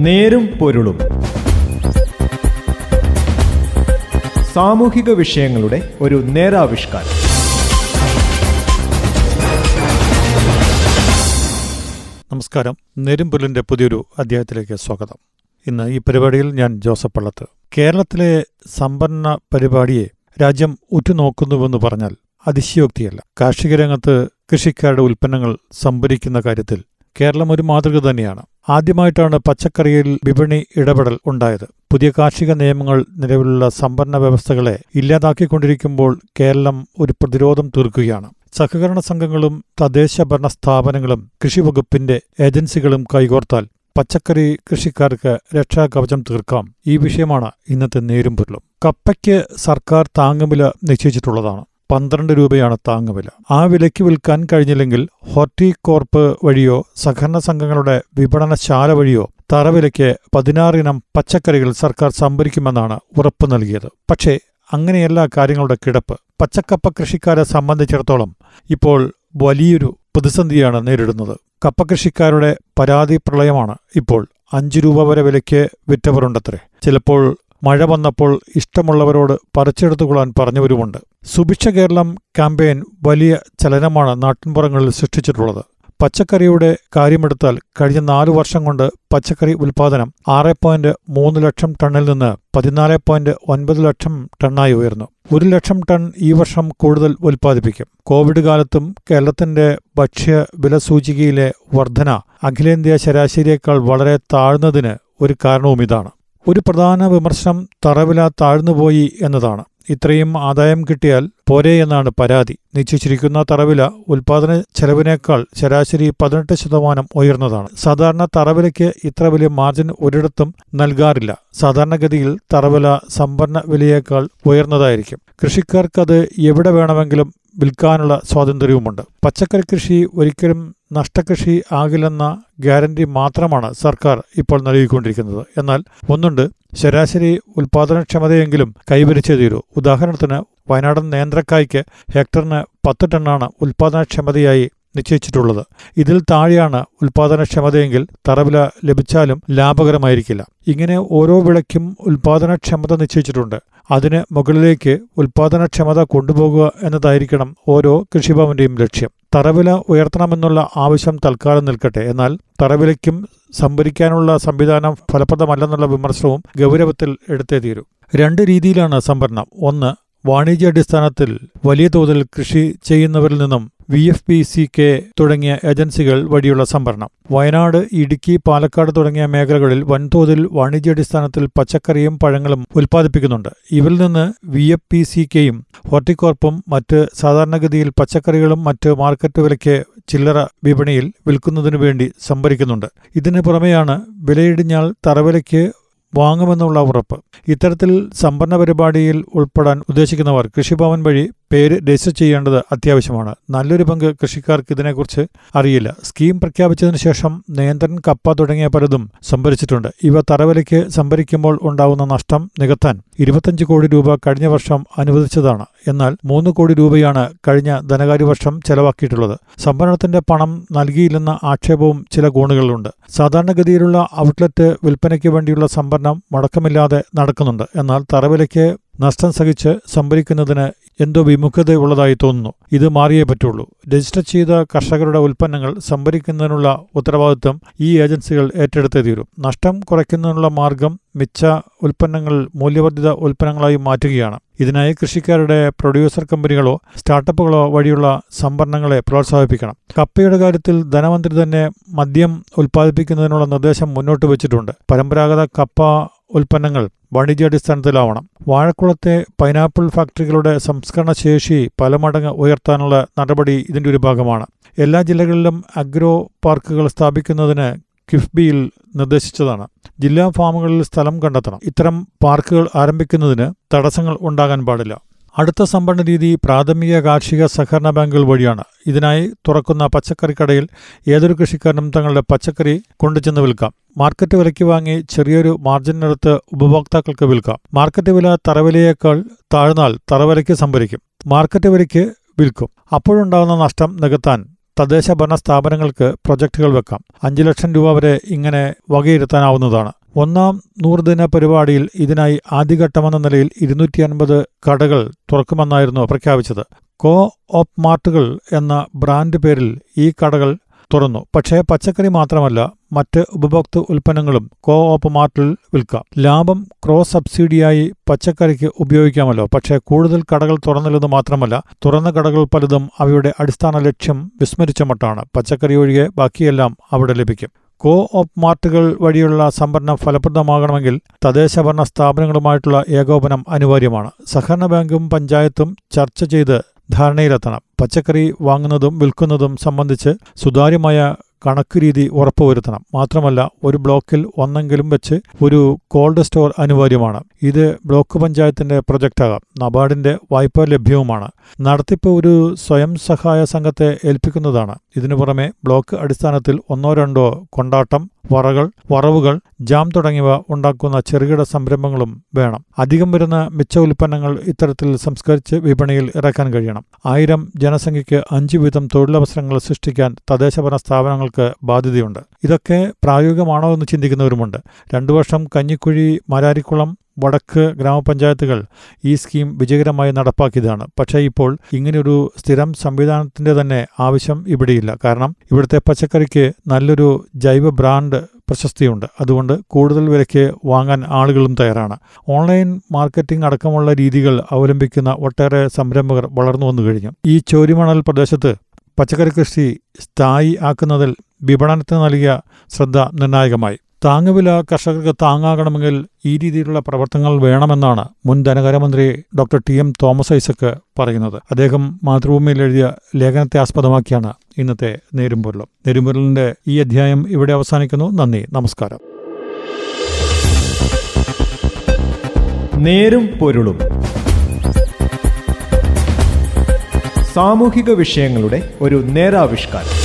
നേരും പൊരുളും. സാമൂഹിക വിഷയങ്ങളുടെ ഒരു നേരാവിഷ്കാരം. നമസ്കാരം. നേരുംപൊരുളിന്റെ പുതിയൊരു അധ്യായത്തിലേക്ക് സ്വാഗതം. ഇന്ന് ഈ പരിപാടിയിൽ ഞാൻ ജോസഫ് പള്ളത്ത്. കേരളത്തിലെ സമ്പന്ന പരിപാടിയെ രാജ്യം ഉറ്റുനോക്കുന്നുവെന്ന് പറഞ്ഞാൽ അതിശയോക്തിയല്ല. കാർഷിക രംഗത്ത് കൃഷിക്കാരുടെ ഉൽപ്പന്നങ്ങൾ സംഭരിക്കുന്ന കാര്യത്തിൽ കേരളം ഒരു മാതൃക തന്നെയാണ്. ആദ്യമായിട്ടാണ് പച്ചക്കറിയിൽ വിപണി ഇടപെടൽ ഉണ്ടായത്. പുതിയ കാർഷിക നിയമങ്ങൾ നിലവിലുള്ള സമ്പന്ന വ്യവസ്ഥകളെ ഇല്ലാതാക്കിക്കൊണ്ടിരിക്കുമ്പോൾ കേരളം ഒരു പ്രതിരോധം തീർക്കുകയാണ്. സഹകരണ സംഘങ്ങളും തദ്ദേശ ഭരണ സ്ഥാപനങ്ങളും കൃഷിവകുപ്പിന്റെ ഏജൻസികളും കൈകോർത്താൽ പച്ചക്കറി കൃഷിക്കാർക്ക് രക്ഷാകവചം തീർക്കാം. ഈ വിഷയമാണ് ഇന്നത്തെ നേരും പൊരുളും. കപ്പയ്ക്ക് സർക്കാർ താങ്ങുവില നിശ്ചയിച്ചിട്ടുള്ളതാണ്. പന്ത്രണ്ട് രൂപയാണ് താങ്ങുവില ആ വിലയ്ക്ക് വിൽക്കാൻ കഴിഞ്ഞില്ലെങ്കിൽ ഹോർട്ടികോർപ്പ് വഴിയോ സഹകരണ സംഘങ്ങളുടെ വിപണനശാല വഴിയോ തറവിലയ്ക്ക് പതിനാറിനം പച്ചക്കറികൾ സർക്കാർ സംഭരിക്കുമെന്നാണ് ഉറപ്പു നൽകിയത്. പക്ഷേ അങ്ങനെയല്ല കാര്യങ്ങളുടെ കിടപ്പ്. പച്ചക്കപ്പ കൃഷിക്കാരെ സംബന്ധിച്ചിടത്തോളം ഇപ്പോൾ വലിയൊരു പ്രതിസന്ധിയാണ് നേരിടുന്നത്. കപ്പ കൃഷിക്കാരുടെ പരാതി പ്രളയമാണ് ഇപ്പോൾ അഞ്ചു രൂപ വരെ വിലയ്ക്ക് വിറ്റവരുണ്ടത്രേ. ചിലപ്പോൾ മഴ വന്നപ്പോൾ ഇഷ്ടമുള്ളവരോട് പറിച്ചെടുത്തുകൊള്ളാൻ പറഞ്ഞവരുമുണ്ട്. സുഭിക്ഷ കേരളം ക്യാമ്പയിൻ വലിയ ചലനമാണ് നാട്ടിൻപുറങ്ങളിൽ സൃഷ്ടിച്ചിട്ടുള്ളത്. പച്ചക്കറിയുടെ കാര്യമെടുത്താൽ കഴിഞ്ഞ നാലു വർഷം കൊണ്ട് പച്ചക്കറി ഉൽപ്പാദനം ആറ് പോയിന്റ് മൂന്ന് ലക്ഷം ടണ്ണിൽ നിന്ന് പതിനാല് പോയിന്റ് ഒൻപത് ലക്ഷം ടണ്ണായി ഉയർന്നു. ഒരു ലക്ഷം ടൺ ഈ വർഷം കൂടുതൽ ഉൽപ്പാദിപ്പിക്കും. കോവിഡ് കാലത്തും കേരളത്തിന്റെ ഭക്ഷ്യ വില സൂചികയിലെ വർധന അഖിലേന്ത്യാ ശരാശരിയേക്കാൾ വളരെ താഴ്ന്നതിന് ഒരു കാരണവും ഇതാണ് ഒരു പ്രധാന വിമർശനം തറവില താഴ്ന്നുപോയി എന്നതാണ്. ഇത്രയും ആദായം കിട്ടിയാൽ പോരെ എന്നാണ് പരാതി. നിശ്ചയിച്ചിരിക്കുന്ന തറവില ഉൽപാദന ചെലവിനേക്കാൾ ശരാശരി പതിനെട്ട് ശതമാനം ഉയർന്നതാണ്. സാധാരണ തറവിലയ്ക്ക് ഇത്ര വലിയ മാർജിൻ ഒരിടത്തും നൽകാറില്ല. സാധാരണഗതിയിൽ തറവില സമ്പന്ന വിലയേക്കാൾ ഉയർന്നതായിരിക്കും. കൃഷിക്കാർക്കത് എവിടെ വേണമെങ്കിലും വിൽക്കാനുള്ള സ്വാതന്ത്ര്യവുമുണ്ട്. പച്ചക്കറി കൃഷി ഒരിക്കലും നഷ്ടകൃഷി ആകില്ലെന്ന ഗ്യാരണ്ടി മാത്രമാണ് സർക്കാർ ഇപ്പോൾ നൽകിക്കൊണ്ടിരിക്കുന്നത്. എന്നാൽ ഒന്നുണ്ട് ശരാശരി ഉൽപാദനക്ഷമതയെങ്കിലും കൈവരിച്ചേ തീരൂ. ഉദാഹരണത്തിന് വയനാടൻ നേന്ത്രക്കായ്ക്ക് ഹെക്ടറിന് പത്ത് ടണ്ണാണ് ഉൽപാദനക്ഷമതയായി നിശ്ചയിച്ചിട്ടുള്ളത്. ഇതിൽ താഴെയാണ് ഉൽപാദനക്ഷമതയെങ്കിൽ തറവില ലഭിച്ചാലും ലാഭകരമായിരിക്കില്ല. ഇങ്ങനെ ഓരോ വിളയ്ക്കും ഉൽപാദനക്ഷമത നിശ്ചയിച്ചിട്ടുണ്ട്. അതിന് മുകളിലേക്ക് ഉൽപാദനക്ഷമത കൊണ്ടുപോകുക എന്നതായിരിക്കണം ഓരോ കൃഷിഭവന്റെയും ലക്ഷ്യം. തറവില ഉയർത്തണമെന്നുള്ള ആവശ്യം തൽക്കാലം നിൽക്കട്ടെ. എന്നാൽ തറവിലയ്ക്കും സംഭരിക്കാനുള്ള സംവിധാനം ഫലപ്രദമല്ലെന്നുള്ള വിമർശനവും ഗൗരവത്തിൽ എടുത്തേ തീരൂ. രണ്ട് രീതിയിലാണ് സംഭരണം. ഒന്ന് വാണിജ്യാടിസ്ഥാനത്തിൽ വലിയ തോതിൽ കൃഷി ചെയ്യുന്നവരിൽ നിന്നും V F P C K തുടങ്ങിയ ഏജൻസികൾ വഴിയുള്ള സംഭരണം. വയനാട് ഇടുക്കി പാലക്കാട് തുടങ്ങിയ മേഖലകളിൽ വൻതോതിൽ വാണിജ്യാടിസ്ഥാനത്തിൽ പച്ചക്കറിയും പഴങ്ങളും ഉൽപ്പാദിപ്പിക്കുന്നുണ്ട്. ഇവരിൽ നിന്ന് വി എഫ് പി സി കെയും ഹോർട്ടിക്കോർപ്പും മറ്റ് സാധാരണഗതിയിൽ പച്ചക്കറികളും മറ്റ് മാർക്കറ്റ് വിലയ്ക്ക് ചില്ലറ വിപണിയിൽ വിൽക്കുന്നതിനു വേണ്ടി സംഭരിക്കുന്നുണ്ട്. ഇതിന് പുറമെയാണ് വിലയിടിഞ്ഞാൽ തറവിലയ്ക്ക് വാങ്ങുമെന്നുള്ള ഉറപ്പ്. ഇത്തരത്തിൽ സമ്പന്ന പരിപാടിയിൽ ഉൾപ്പെടാൻ ഉദ്ദേശിക്കുന്നവർ കൃഷിഭവൻ വഴി പേര് രജിസ്റ്റർ ചെയ്യേണ്ടത് അത്യാവശ്യമാണ്. നല്ലൊരു പങ്ക് കൃഷിക്കാർക്ക് ഇതിനെക്കുറിച്ച് അറിയില്ല. സ്കീം പ്രഖ്യാപിച്ചതിന് ശേഷം നേന്ത്രൻ കപ്പ തുടങ്ങിയ പലതും സംഭരിച്ചിട്ടുണ്ട്. ഇവ തറവിലയ്ക്ക് സംഭരിക്കുമ്പോൾ ഉണ്ടാവുന്ന നഷ്ടം നികത്താൻ ഇരുപത്തഞ്ച് കോടി രൂപ കഴിഞ്ഞ വർഷം അനുവദിച്ചതാണ്. എന്നാൽ മൂന്ന് കോടി രൂപയാണ് കഴിഞ്ഞ ധനകാര്യ വർഷം ചെലവാക്കിയിട്ടുള്ളത്. സംഭരണത്തിന്റെ പണം നൽകിയില്ലെന്ന ആക്ഷേപവും ചില കോണുകളിലുണ്ട്. സാധാരണഗതിയിലുള്ള ഔട്ട്ലെറ്റ് വിൽപ്പനയ്ക്ക് വേണ്ടിയുള്ള സംഭരണം മുടക്കമില്ലാതെ നടക്കുന്നുണ്ട്. എന്നാൽ തറവിലയ്ക്ക് നഷ്ടം സഹിച്ച് സംഭരിക്കുന്നതിന് എന്തോ വിമുഖതയുള്ളതായി തോന്നുന്നു. ഇത് മാറിയേ പറ്റുള്ളൂ. രജിസ്റ്റർ ചെയ്ത കർഷകരുടെ ഉൽപ്പന്നങ്ങൾ സംഭരിക്കുന്നതിനുള്ള ഉത്തരവാദിത്വം ഈ ഏജൻസികൾ ഏറ്റെടുത്തേ തീരും. നഷ്ടം കുറയ്ക്കുന്നതിനുള്ള മാർഗം മിച്ച ഉൽപ്പന്നങ്ങൾ മൂല്യവർദ്ധിത ഉൽപ്പന്നങ്ങളായി മാറ്റുകയാണ്. ഇതിനായി കൃഷിക്കാരുടെ പ്രൊഡ്യൂസർ കമ്പനികളോ സ്റ്റാർട്ടപ്പുകളോ വഴിയുള്ള സംഭരണങ്ങളെ പ്രോത്സാഹിപ്പിക്കണം. കപ്പയുടെ കാര്യത്തിൽ ധനമന്ത്രി തന്നെ മദ്യം ഉൽപ്പാദിപ്പിക്കുന്നതിനുള്ള നിർദ്ദേശം മുന്നോട്ട് വച്ചിട്ടുണ്ട്. പരമ്പരാഗത കപ്പ ഉൽപ്പന്നങ്ങൾ വാണിജ്യാടിസ്ഥാനത്തിലാവണം. വാഴക്കുളത്തെ പൈനാപ്പിൾ ഫാക്ടറികളുടെ സംസ്കരണ ശേഷി പല മടങ്ങ് ഉയർത്താനുള്ള നടപടി ഇതിന്റെ ഒരു ഭാഗമാണ്. എല്ലാ ജില്ലകളിലും അഗ്രോ പാർക്കുകൾ സ്ഥാപിക്കുന്നതിന് കിഫ്ബിയിൽ നിർദ്ദേശിച്ചതാണ്. ജില്ലാ ഫാമുകളിൽ സ്ഥലം കണ്ടെത്തണം. ഇത്തരം പാർക്കുകൾ ആരംഭിക്കുന്നതിന് തടസ്സങ്ങൾ ഉണ്ടാകാൻ പാടില്ല. അടുത്ത സംഭരണ രീതി പ്രാഥമിക കാർഷിക സഹകരണ ബാങ്കുകൾ വഴിയാണ്. ഇതിനായി തുറക്കുന്ന പച്ചക്കറി കടയിൽ ഏതൊരു കൃഷിക്കാരനും തങ്ങളുടെ പച്ചക്കറി കൊണ്ടുചെന്ന് വിൽക്കാം. മാർക്കറ്റ് വിലയ്ക്ക് വാങ്ങി ചെറിയൊരു മാർജിനെടുത്ത് ഉപഭോക്താക്കൾക്ക് വിൽക്കാം. മാർക്കറ്റ് വില തറവിലയേക്കാൾ താഴ്ന്നാൽ തറവിലയ്ക്ക് സംഭരിക്കും. മാർക്കറ്റ് വിലയ്ക്ക് വിൽക്കും. അപ്പോഴുണ്ടാകുന്ന നഷ്ടം നികത്താൻ തദ്ദേശ ഭരണ സ്ഥാപനങ്ങൾക്ക് പ്രൊജക്ടുകൾ വെക്കാം. അഞ്ചു ലക്ഷം രൂപ വരെ ഇങ്ങനെ വകയിരുത്താനാവുന്നതാണ്. ഒന്നാം നൂറുദിന പരിപാടിയിൽ ഇതിനായി ആദ്യഘട്ടമെന്ന നിലയിൽ ഇരുന്നൂറ്റി അൻപത് കടകൾ തുറക്കുമെന്നായിരുന്നു പ്രഖ്യാപിച്ചത്. കോ ഓപ്പ് മാർട്ടുകൾ എന്ന ബ്രാൻഡ് പേരിൽ ഈ കടകൾ തുറന്നു. പക്ഷേ പച്ചക്കറി മാത്രമല്ല മറ്റ് ഉപഭോക്തൃ ഉൽപ്പന്നങ്ങളും കോ ഓപ്പ് മാർട്ടിൽ വിൽക്കാം. ലാഭം ക്രോസ് സബ്സിഡിയായി പച്ചക്കറിക്ക് ഉപയോഗിക്കാമല്ലോ. പക്ഷേ കൂടുതൽ കടകൾ തുറന്നില്ലെന്ന് മാത്രമല്ല തുറന്ന കടകൾ പലതും അവയുടെ അടിസ്ഥാന ലക്ഷ്യം വിസ്മരിച്ച മട്ടാണ്. പച്ചക്കറി ഒഴികെ ബാക്കിയെല്ലാം അവിടെ ലഭിക്കും. കോ ഓപ്പ് മാർട്ടുകൾ വഴിയുള്ള സംഭരണം ഫലപ്രദമാകണമെങ്കിൽ തദ്ദേശഭരണ സ്ഥാപനങ്ങളുമായിട്ടുള്ള ഏകോപനം അനിവാര്യമാണ്. സഹകരണ ബാങ്കും പഞ്ചായത്തും ചർച്ച ചെയ്ത് ധാരണയിലെത്തണം. പച്ചക്കറി വാങ്ങുന്നതും വിൽക്കുന്നതും സംബന്ധിച്ച് സുതാര്യമായ കണക്ക് രീതി ഉറപ്പുവരുത്തണം. മാത്രമല്ല ഒരു ബ്ലോക്കിൽ ഒന്നെങ്കിലും വെച്ച് ഒരു കോൾഡ് സ്റ്റോർ അനിവാര്യമാണ്. ഇത് ബ്ലോക്ക് പഞ്ചായത്തിന്റെ പ്രൊജക്റ്റാകാം നബാർഡിന്റെ വായ്പ ലഭ്യവുമാണ്. നടത്തിപ്പ് ഒരു സ്വയം സഹായ സംഘത്തെ ഏൽപ്പിക്കുന്നതാണ്. ഇതിനു പുറമെ ബ്ലോക്ക് അടിസ്ഥാനത്തിൽ ഒന്നോ രണ്ടോ കൊണ്ടാട്ടം വറകൾ വറവുകൾ ജാം തുടങ്ങിയവ ഉണ്ടാക്കുന്ന ചെറുകിട സംരംഭങ്ങളും വേണം. അധികം വരുന്ന മിച്ച ഉൽപ്പന്നങ്ങൾ ഇത്തരത്തിൽ സംസ്കരിച്ച് വിപണിയിൽ ഇറക്കാൻ കഴിയണം. ആയിരം ജനസംഖ്യയ്ക്ക് അഞ്ചു വീതം തൊഴിലവസരങ്ങൾ സൃഷ്ടിക്കാൻ തദ്ദേശഭരണ സ്ഥാപനങ്ങൾക്ക് ബാധ്യതയുണ്ട്. ഇതൊക്കെ പ്രായോഗികമാണോ എന്ന് ചിന്തിക്കുന്നവരുമുണ്ട്. രണ്ടു വർഷം കഞ്ഞിക്കുഴി മാരാരിക്കുളം വടക്ക് ഗ്രാമപഞ്ചായത്തുകൾ ഈ സ്കീം വിജയകരമായി നടപ്പാക്കിയതാണ്. പക്ഷേ ഇപ്പോൾ ഇങ്ങനെയൊരു സ്ഥിരം സംവിധാനത്തിന്റെ തന്നെ ആവശ്യം ഇവിടെയില്ല. കാരണം ഇവിടുത്തെ പച്ചക്കറിക്ക് നല്ലൊരു ജൈവ ബ്രാൻഡ് പ്രശസ്തിയുണ്ട്. അതുകൊണ്ട് കൂടുതൽ വിലയ്ക്ക് വാങ്ങാൻ ആളുകളും തയ്യാറാണ്. ഓൺലൈൻ മാർക്കറ്റിംഗ് അടക്കമുള്ള രീതികൾ അവലംബിക്കുന്ന ഒട്ടേറെ സംരംഭകർ വളർന്നു വന്നു കഴിഞ്ഞു. ഈ ചോരിമണൽ പ്രദേശത്ത് പച്ചക്കറി കൃഷി സ്ഥായി ആക്കുന്നതിൽ വിപണനത്തിന് നൽകിയ ശ്രദ്ധ നിർണായകമായി. താങ്ങുവില കർഷകർക്ക് താങ്ങാകണമെങ്കിൽ ഈ രീതിയിലുള്ള പ്രവർത്തനങ്ങൾ വേണമെന്നാണ് മുൻ ധനകാര്യമന്ത്രി doctor T M Thomas Isaac പറയുന്നത്. അദ്ദേഹം മാതൃഭൂമിയിൽ എഴുതിയ ലേഖനത്തെ ആസ്പദമാക്കിയാണ് ഇന്നത്തെ നേരുംപൊരുളം നേരുംപൊരുളിന്റെ ഈ അധ്യായം ഇവിടെ അവസാനിക്കുന്നു. നന്ദി. നമസ്കാരം. നേരും പൊരുളും. സാമൂഹിക വിഷയങ്ങളുടെ ഒരു നേരാവിഷ്കാരം.